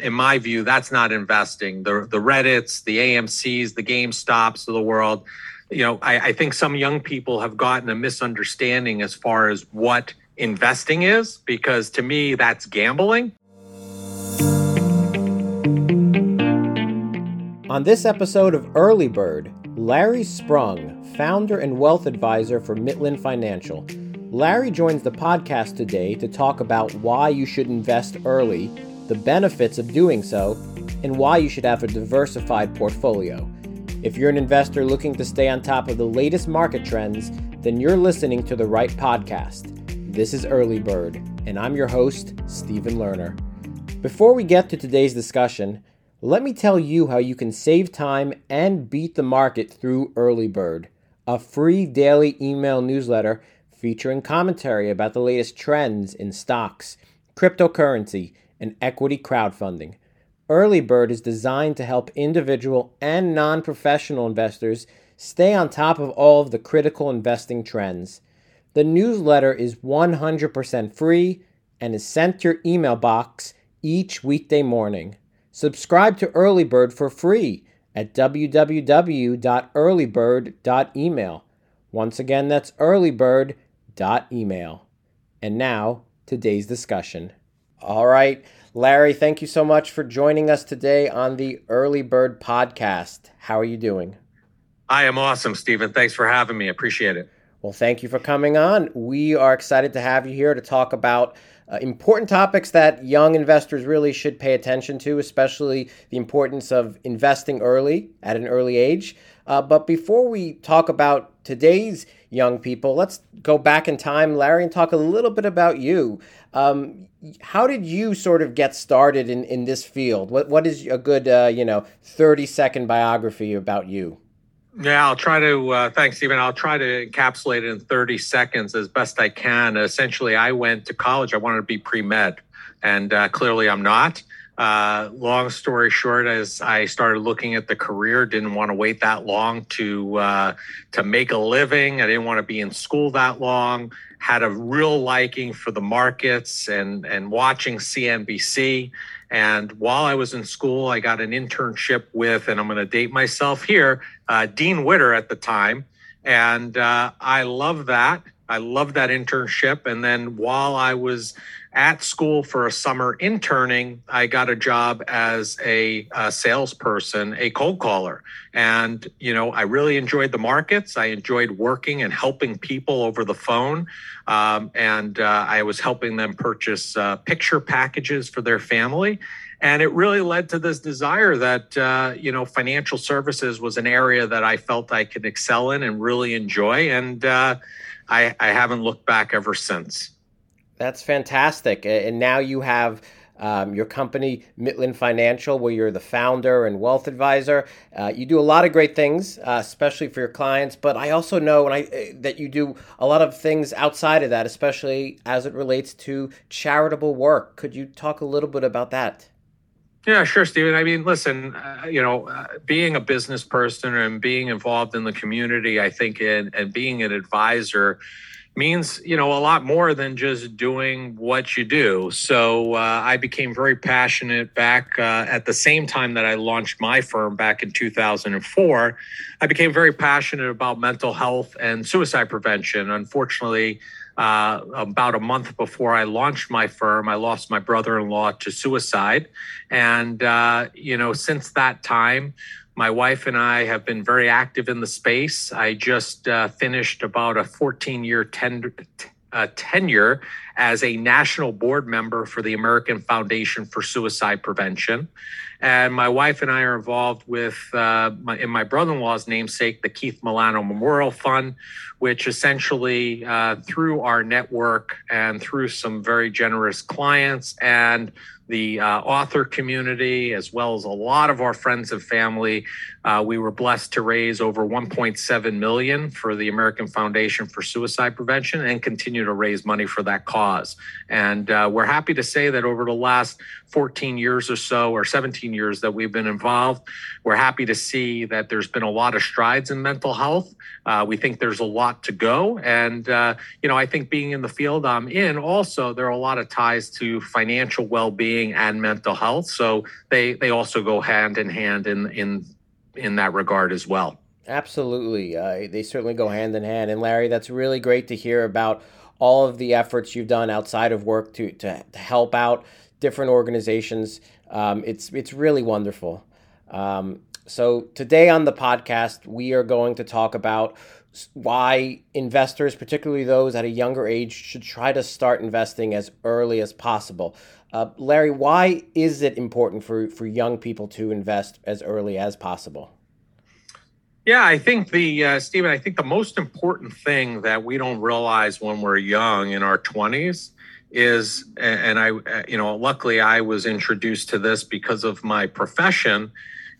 in my view, that's not investing. The the Reddits, the AMC's, the GameStops of the world. You know, I, I think some young people have gotten a misunderstanding as far as what investing is, because to me, that's gambling. On this episode of Early Bird, Larry Sprung, founder and wealth advisor for Mitlin Financial. Larry joins the podcast today to talk about why you should invest early the benefits of doing so, and why you should have a diversified portfolio. If you're an investor looking to stay on top of the latest market trends, then you're listening to the right podcast. This is Early Bird, and I'm your host, Stephen Lerner. Before we get to today's discussion, let me tell you how you can save time and beat the market through Early Bird, a free daily email newsletter featuring commentary about the latest trends in stocks, cryptocurrency, and equity crowdfunding. Early Bird is designed to help individual and non professional investors stay on top of all of the critical investing trends. The newsletter is 100% free and is sent to your email box each weekday morning. Subscribe to Early Bird for free at www.earlybird.email. Once again, that's earlybird.email. And now, today's discussion. All right. Larry, thank you so much for joining us today on the Early Bird podcast. How are you doing? I am awesome, Stephen. Thanks for having me. Appreciate it. Well, thank you for coming on. We are excited to have you here to talk about uh, important topics that young investors really should pay attention to, especially the importance of investing early at an early age. Uh, but before we talk about today's young people, let's go back in time, Larry, and talk a little bit about you. Um, how did you sort of get started in, in this field? What what is a good uh, you know thirty second biography about you? Yeah, I'll try to. Uh, thanks, Stephen. I'll try to encapsulate it in 30 seconds as best I can. Essentially, I went to college. I wanted to be pre med, and uh, clearly I'm not. Uh, long story short, as I started looking at the career, didn't want to wait that long to uh, to make a living. I didn't want to be in school that long had a real liking for the markets and and watching CNBC. And while I was in school, I got an internship with, and I'm going to date myself here, uh, Dean Witter at the time, and uh, I love that. I loved that internship. And then while I was at school for a summer interning, I got a job as a, a, salesperson, a cold caller. And, you know, I really enjoyed the markets. I enjoyed working and helping people over the phone. Um, and uh, I was helping them purchase uh, picture packages for their family. And it really led to this desire that, uh, you know, financial services was an area that I felt I could excel in and really enjoy. And uh, I, I haven't looked back ever since. That's fantastic. And now you have um, your company, Mitlin Financial, where you're the founder and wealth advisor. Uh, you do a lot of great things, uh, especially for your clients. But I also know I, uh, that you do a lot of things outside of that, especially as it relates to charitable work. Could you talk a little bit about that? Yeah, sure, Stephen. I mean, listen, uh, you know, uh, being a business person and being involved in the community, I think, in, and being an advisor means you know a lot more than just doing what you do. So uh, i became very passionate back uh, at the same time that i launched my firm back in 2004 i became very passionate about mental health and suicide prevention. Unfortunately uh, about a month before I launched my firm, I lost my brother in law to suicide. And, uh, you know, since that time, my wife and I have been very active in the space. I just uh, finished about a 14 year uh, tenure as a national board member for the American Foundation for Suicide Prevention. And my wife and I are involved with, uh, my, in my brother in law's namesake, the Keith Milano Memorial Fund, which essentially, uh, through our network and through some very generous clients and the uh, author community, as well as a lot of our friends and family. Uh, we were blessed to raise over 1.7 million for the American Foundation for Suicide Prevention and continue to raise money for that cause. And uh, we're happy to say that over the last 14 years or so, or 17 years that we've been involved, we're happy to see that there's been a lot of strides in mental health. Uh, we think there's a lot to go. And, uh, you know, I think being in the field I'm in, also, there are a lot of ties to financial well being and mental health. So they, they also go hand in hand in, in, in that regard as well. Absolutely. Uh, they certainly go hand in hand. And Larry, that's really great to hear about all of the efforts you've done outside of work to, to, to help out different organizations. Um, it's, it's really wonderful. Um, so, today on the podcast, we are going to talk about why investors, particularly those at a younger age, should try to start investing as early as possible. Uh, Larry, why is it important for, for young people to invest as early as possible? Yeah, I think the uh, Stephen. I think the most important thing that we don't realize when we're young in our twenties is, and I, uh, you know, luckily I was introduced to this because of my profession,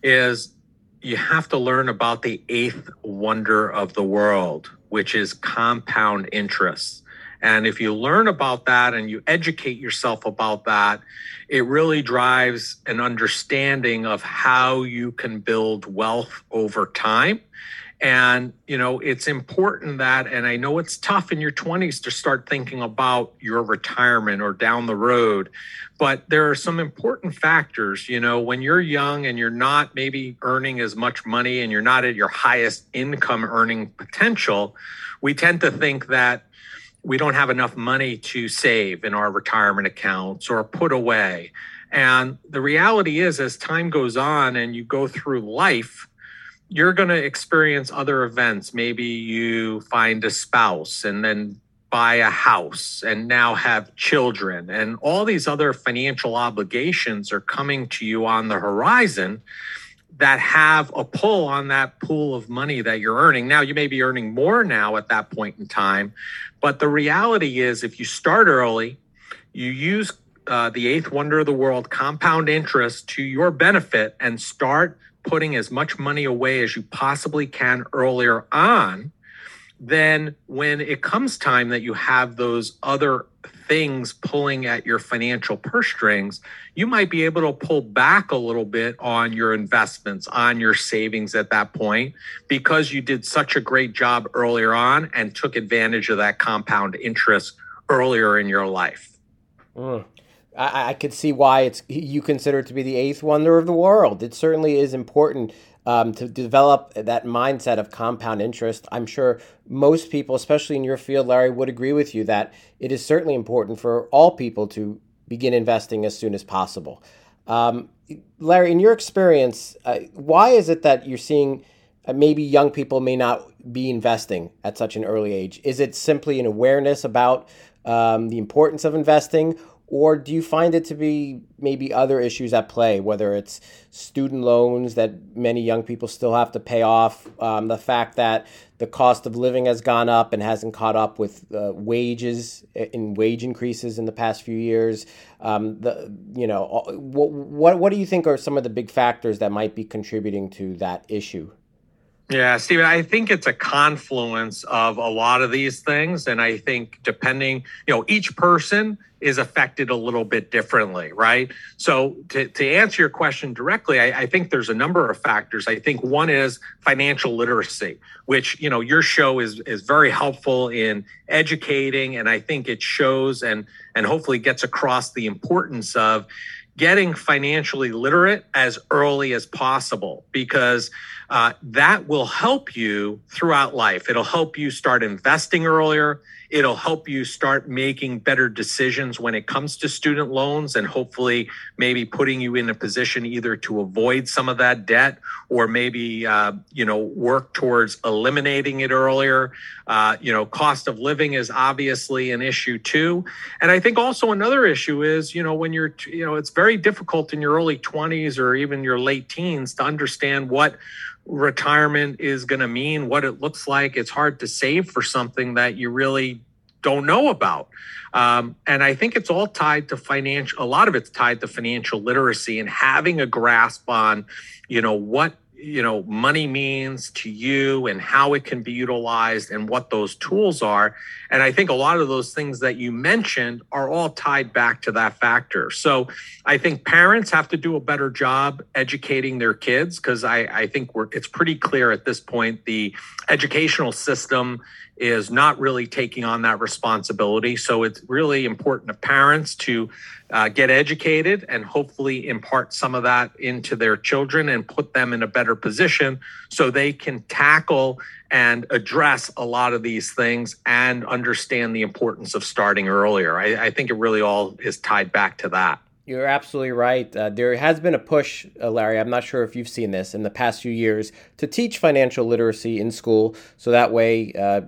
is you have to learn about the eighth wonder of the world, which is compound interest. And if you learn about that and you educate yourself about that, it really drives an understanding of how you can build wealth over time. And, you know, it's important that, and I know it's tough in your 20s to start thinking about your retirement or down the road, but there are some important factors. You know, when you're young and you're not maybe earning as much money and you're not at your highest income earning potential, we tend to think that we don't have enough money to save in our retirement accounts or put away. And the reality is, as time goes on and you go through life, you're going to experience other events. Maybe you find a spouse and then buy a house and now have children, and all these other financial obligations are coming to you on the horizon that have a pull on that pool of money that you're earning. Now, you may be earning more now at that point in time, but the reality is if you start early, you use uh, the eighth wonder of the world, compound interest, to your benefit and start putting as much money away as you possibly can earlier on, then when it comes time that you have those other things pulling at your financial purse strings, you might be able to pull back a little bit on your investments, on your savings at that point, because you did such a great job earlier on and took advantage of that compound interest earlier in your life. I, I could see why it's you consider it to be the eighth wonder of the world. It certainly is important um, to develop that mindset of compound interest. I'm sure most people, especially in your field, Larry, would agree with you that it is certainly important for all people to begin investing as soon as possible. Um, Larry, in your experience, uh, why is it that you're seeing uh, maybe young people may not be investing at such an early age? Is it simply an awareness about um, the importance of investing, or do you find it to be maybe other issues at play, whether it's student loans that many young people still have to pay off, um, the fact that the cost of living has gone up and hasn't caught up with uh, wages in wage increases in the past few years? Um, the you know what, what what do you think are some of the big factors that might be contributing to that issue? Yeah, Stephen, I think it's a confluence of a lot of these things. And I think depending, you know, each person is affected a little bit differently, right? So to, to answer your question directly, I, I think there's a number of factors. I think one is financial literacy, which, you know, your show is is very helpful in educating. And I think it shows and and hopefully gets across the importance of getting financially literate as early as possible because uh, that will help you throughout life. It'll help you start investing earlier. It'll help you start making better decisions when it comes to student loans and hopefully maybe putting you in a position either to avoid some of that debt or maybe, uh, you know, work towards eliminating it earlier. Uh, you know, cost of living is obviously an issue too. And I think also another issue is, you know, when you're, you know, it's very difficult in your early 20s or even your late teens to understand what retirement is going to mean, what it looks like. It's hard to save for something that you really don't know about. Um, and I think it's all tied to financial, a lot of it's tied to financial literacy and having a grasp on, you know, what you know money means to you and how it can be utilized and what those tools are. And i think a lot of those things that you mentioned are all tied back to that factor. So i think parents have to do a better job educating their kids because I, I think we're it's pretty clear at this point the educational system is not really taking on that responsibility so it's really important to parents to uh, get educated and hopefully impart some of that into their children and put them in a better position so they can tackle and address a lot of these things and understand the importance of starting earlier. I, I think it really all is tied back to that. You're absolutely right. Uh, there has been a push, uh, Larry. I'm not sure if you've seen this in the past few years to teach financial literacy in school, so that way uh,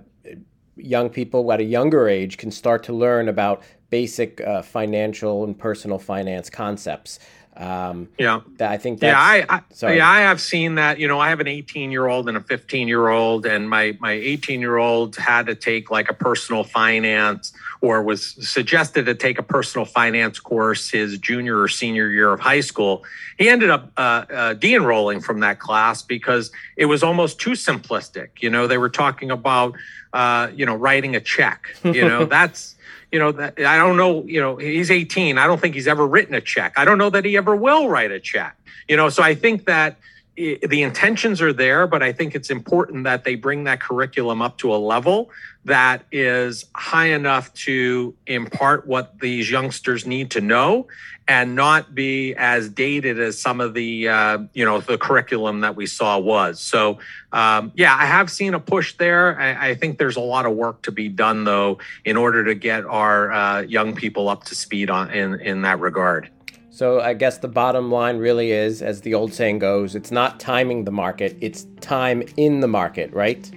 young people at a younger age can start to learn about basic uh, financial and personal finance concepts. Um, yeah, that I think. yeah, I, I sorry. yeah I have seen that. You know, I have an 18 year old and a 15 year old, and my my 18 year old had to take like a personal finance or was suggested to take a personal finance course his junior or senior year of high school. He ended up uh, uh, de-enrolling from that class because it was almost too simplistic. You know, they were talking about uh, you know writing a check. You know, that's you know, that, I don't know, you know, he's 18. I don't think he's ever written a check. I don't know that he ever will write a check. You know, so I think that the intentions are there, but I think it's important that they bring that curriculum up to a level that is high enough to impart what these youngsters need to know and not be as dated as some of the uh, you know the curriculum that we saw was. So um, yeah i have seen a push there. I, I, think there's a lot of work to be done though in order to get our uh, young people up to speed on in in that regard so i guess the bottom line really is as the old saying goes it's not timing the market it's time in the market right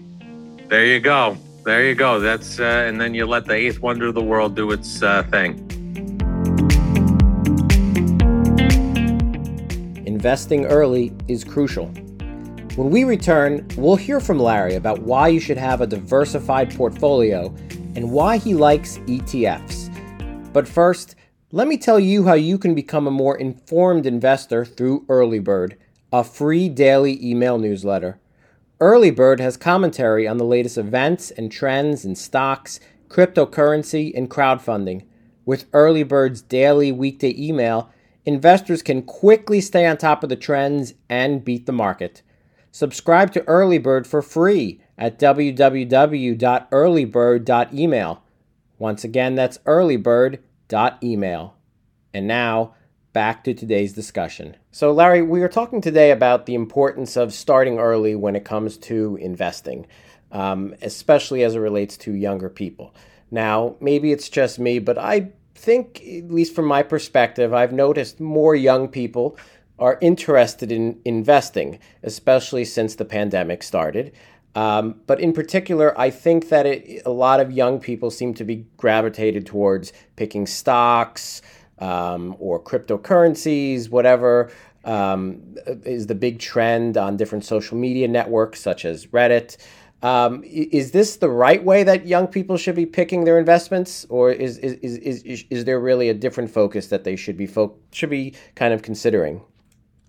there you go there you go. That's uh, and then you let the eighth wonder of the world do its uh, thing. Investing early is crucial. When we return, we'll hear from Larry about why you should have a diversified portfolio and why he likes ETFs. But first, let me tell you how you can become a more informed investor through Earlybird, a free daily email newsletter. Earlybird has commentary on the latest events and trends in stocks, cryptocurrency, and crowdfunding. With Earlybird's daily weekday email, investors can quickly stay on top of the trends and beat the market. Subscribe to Earlybird for free at www.earlybird.email. Once again, that's earlybird.email. And now, back to today's discussion. So, Larry, we are talking today about the importance of starting early when it comes to investing, um, especially as it relates to younger people. Now, maybe it's just me, but I think, at least from my perspective, I've noticed more young people are interested in investing, especially since the pandemic started. Um, but in particular, I think that it, a lot of young people seem to be gravitated towards picking stocks, um, or cryptocurrencies, whatever um, is the big trend on different social media networks such as Reddit. Um, is this the right way that young people should be picking their investments, or is is, is, is, is there really a different focus that they should be fo- should be kind of considering?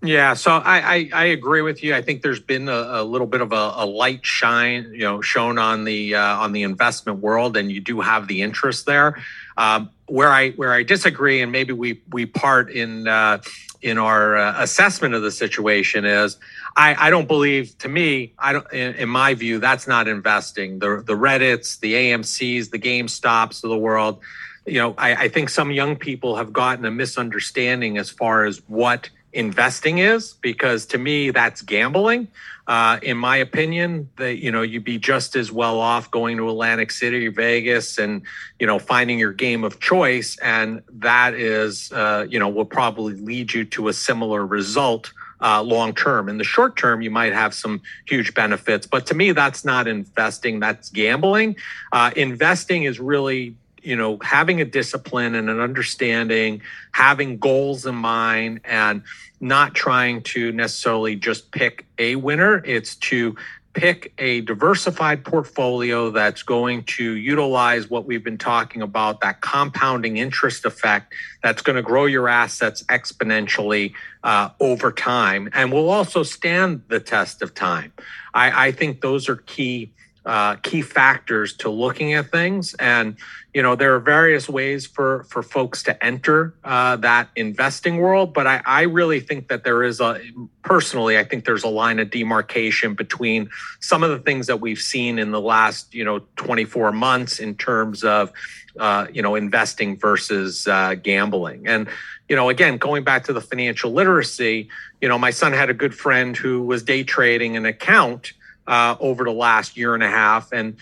Yeah, so I, I, I agree with you. I think there's been a, a little bit of a, a, light shine, you know, shown on the uh, on the investment world, and you do have the interest there. Um, where I where I disagree, and maybe we we part in uh, in our uh, assessment of the situation is I, I don't believe to me I don't in, in, my view that's not investing the the Reddits the AMC's the GameStops of the world you know I, I think some young people have gotten a misunderstanding as far as what investing is because to me that's gambling uh, in my opinion, that you know you'd be just as well off going to Atlantic City, or Vegas, and you know finding your game of choice, and that is uh, you know will probably lead you to a similar result uh, long term. In the short term, you might have some huge benefits, but to me, that's not investing. That's gambling. Uh, investing is really you know having a discipline and an understanding having goals in mind and not trying to necessarily just pick a winner it's to pick a diversified portfolio that's going to utilize what we've been talking about that compounding interest effect that's going to grow your assets exponentially uh, over time and will also stand the test of time. I, I think those are key uh, key factors to looking at things. And you know, there are various ways for for folks to enter uh, that investing world. But I, I really think that there is a personally, I think there's a line of demarcation between some of the things that we've seen in the last you know 24 months in terms of uh, you know investing versus uh, gambling and you know again going back to the financial literacy you know my son had a good friend who was day trading an account uh, over the last year and a half, and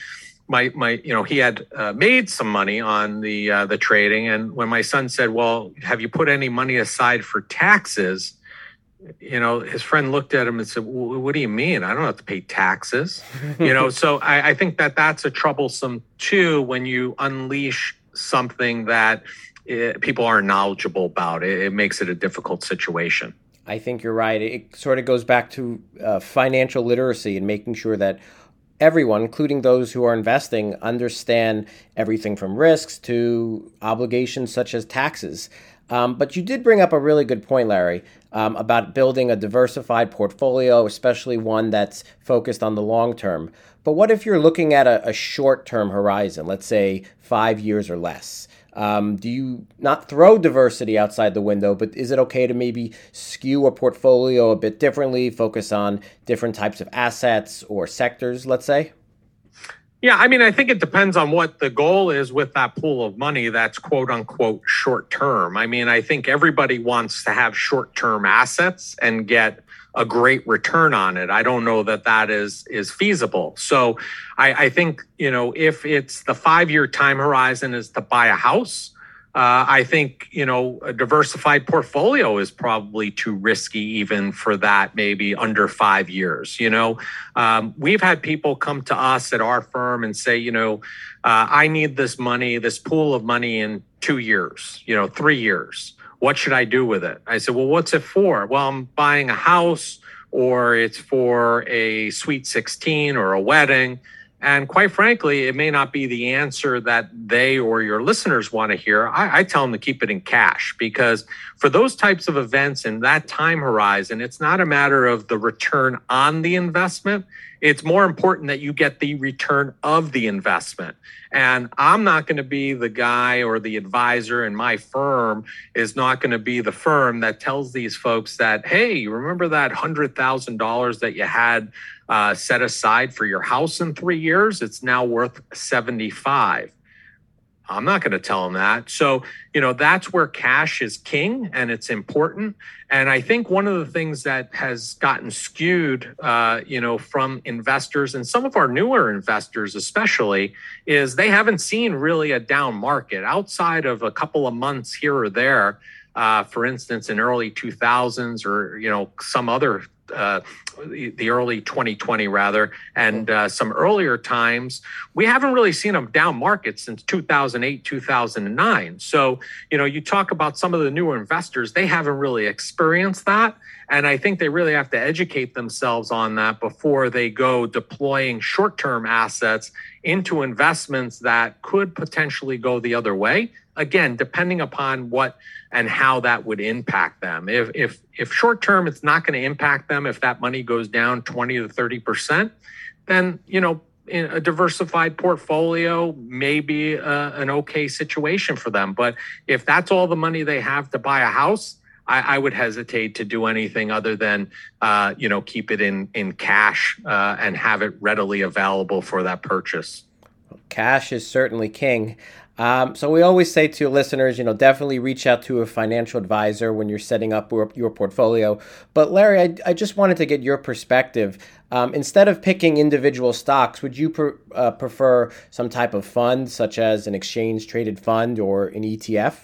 my my you know he had uh, made some money on the uh, the trading, and when my son said, "Well, have you put any money aside for taxes?" you know, his friend looked at him and said, "What do you mean? I don't have to pay taxes." you know, so I, I, think that that's a troublesome too when you unleash something that it, eh, people aren't knowledgeable about. It, it makes it a difficult situation. I think you're right. It sort of goes back to uh, financial literacy and making sure that everyone, including those who are investing, understand everything from risks to obligations such as taxes. Um, but you did bring up a really good point, Larry, um, about building a diversified portfolio, especially one that's focused on the long term. But what if you're looking at a, a short term horizon, let's say five years or less? Um, do you not throw diversity outside the window, but is it okay to maybe skew a portfolio a bit differently, focus on different types of assets or sectors, let's say? Yeah, I mean, I think it depends on what the goal is with that pool of money that's quote unquote short term. I mean, I think everybody wants to have short term assets and get a great return on it. I don't know that that is is feasible. So I, I think you know if it's the five year time horizon is to buy a house. Uh, I think you know a diversified portfolio is probably too risky even for that. Maybe under five years. You know, um, we've had people come to us at our firm and say, you know, uh, I need this money, this pool of money in two years. You know, three years what should I do with it? I said, well, what's it for? Well, I'm buying a house or it's for a sweet 16 or a wedding. And quite frankly, it may not be the answer that they or your listeners want to hear. I, I, tell them to keep it in cash because for those types of events in that time horizon, it's not a matter of the return on the investment. It's more important that you get the return of the investment. And I'm not going to be the guy or the advisor, and my firm is not going to be the firm that tells these folks that, hey, remember that $100,000 that you had uh, set aside for your house in three years? It's now worth 75. I'm not going to tell them that. So, you know, that's where cash is king and it's important. And I think one of the things that has gotten skewed, uh, you know, from investors and some of our newer investors, especially, is they haven't seen really a down market outside of a couple of months here or there. Uh, for instance, in early 2000s or you know some other uh, the early 2020 rather, and uh, some earlier times, we haven't really seen a down market since 2008, 2009. So, you know, you talk about some of the newer investors, they haven't really experienced that. And I think they really have to educate themselves on that before they go deploying short term assets into investments that could potentially go the other way. Again, depending upon what and how that would impact them. If if if short term it's not going to impact them if that money goes down 20 to 30%, then, you know, in a diversified portfolio may be uh, an okay situation for them. But if that's all the money they have to buy a house, I, I would hesitate to do anything other than, uh, you know, keep it in in cash uh, and have it readily available for that purchase. Cash is certainly king. Um, so we always say to listeners, you know, definitely reach out to a financial advisor when you're setting up your, portfolio. But Larry, I, I, just wanted to get your perspective. Um, instead of picking individual stocks, would you uh, prefer some type of fund, such as an exchange traded fund or an ETF?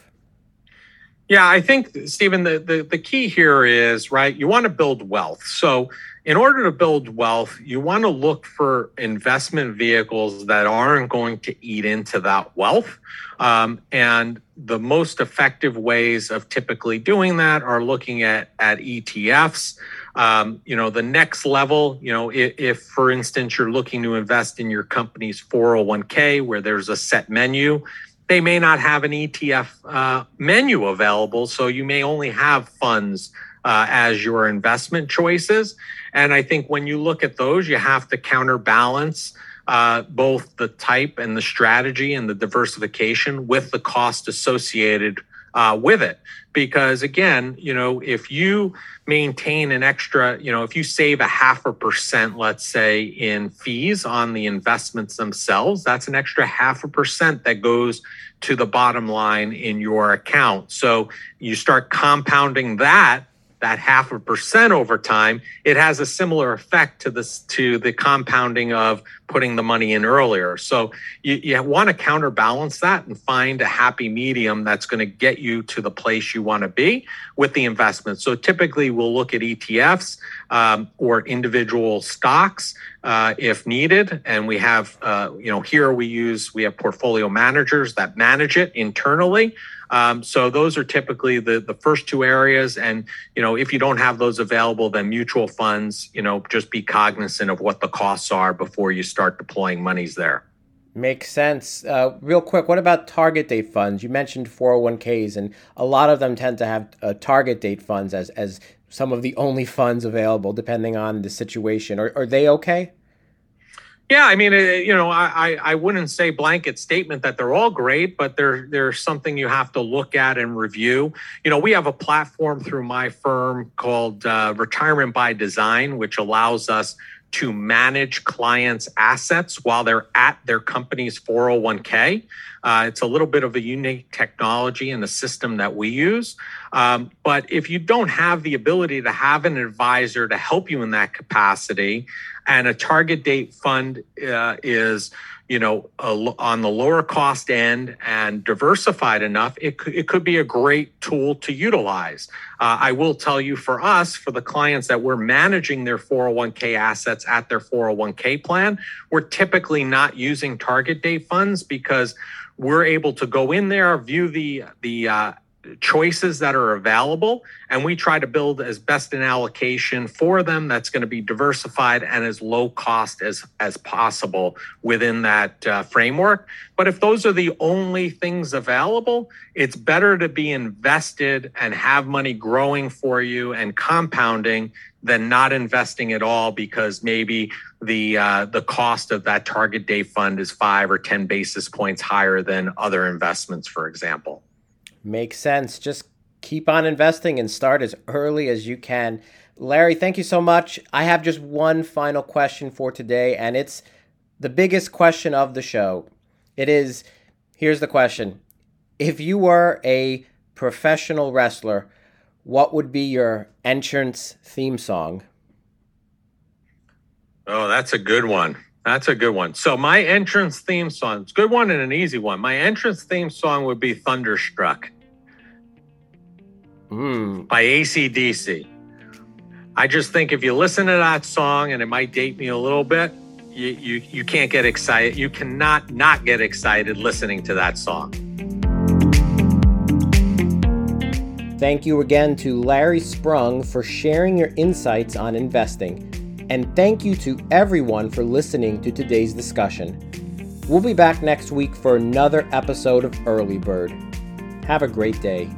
Yeah, I think, Stephen, the, the, the key here is, right, you want to build wealth. So, in order to build wealth, you want to look for investment vehicles that aren't going to eat into that wealth. Um, and the most effective ways of typically doing that are looking at, at ETFs. Um, you know, the next level, you know, if, if, for instance, you're looking to invest in your company's 401k where there's a set menu, they may not have an ETF uh, menu available. So you may only have funds uh, as your investment choices. And I think when you look at those, you have to counterbalance uh, both the type and the strategy and the diversification with the cost associated uh, with it. Because again, you know, if you maintain an extra, you know, if you save a half a percent, let's say, in fees on the investments themselves, that's an extra half a percent that goes to the bottom line in your account. So you start compounding that that half a percent over time, it has a similar effect to this to the compounding of putting the money in earlier. So you, you want to counterbalance that and find a happy medium that's going to get you to the place you want to be with the investment. So typically we'll look at ETFs um, or individual stocks uh, if needed. And we have, uh, you know, here we use, we have portfolio managers that manage it internally. Um, so those are typically the the first two areas. And you know, if you don't have those available, then mutual funds. You know, just be cognizant of what the costs are before you start deploying monies there. Makes sense. Uh, real quick, what about target date funds? You mentioned 401ks, and a lot of them tend to have uh, target date funds as as some of the only funds available, depending on the situation. Are, are they okay? Yeah, I mean, you know, I, I wouldn't say blanket statement that they're all great, but they're they're something you have to look at and review. You know, we have a platform through my firm called uh, Retirement by Design, which allows us to manage clients' assets while they're at their company's 401k. Uh, it's a little bit of a unique technology and the system that we use. Um, but if you don't have the ability to have an advisor to help you in that capacity, and a target date fund uh, is you know a, on the lower cost end and diversified enough it, could, it could be a great tool to utilize uh, i will tell you for us for the clients that we're managing their 401k assets at their 401k plan we're typically not using target date funds because we're able to go in there view the the uh, choices that are available and we try to build as best an allocation for them that's going to be diversified and as low cost as as possible within that uh, framework. But if those are the only things available it's better to be invested and have money growing for you and compounding than not investing at all because maybe the uh, the cost of that target date fund is 5 or 10 basis points higher than other investments for example Makes sense. Just keep on investing and start as early as you can. Larry, thank you so much. I have just one final question for today, and it's the biggest question of the show. It is here's the question If you were a professional wrestler, what would be your entrance theme song? Oh, that's a good one. That's a good one. So my entrance theme song, it's a good one and an easy one. My entrance theme song would be Thunderstruck mm. by ACDC. I just think if you listen to that song, and it might date me a little bit, you, you, you can't get excited. You cannot not get excited listening to that song. Thank you again to Larry Sprung for sharing your insights on investing. And thank you to everyone for listening to today's discussion. We'll be back next week for another episode of Early Bird. Have a great day.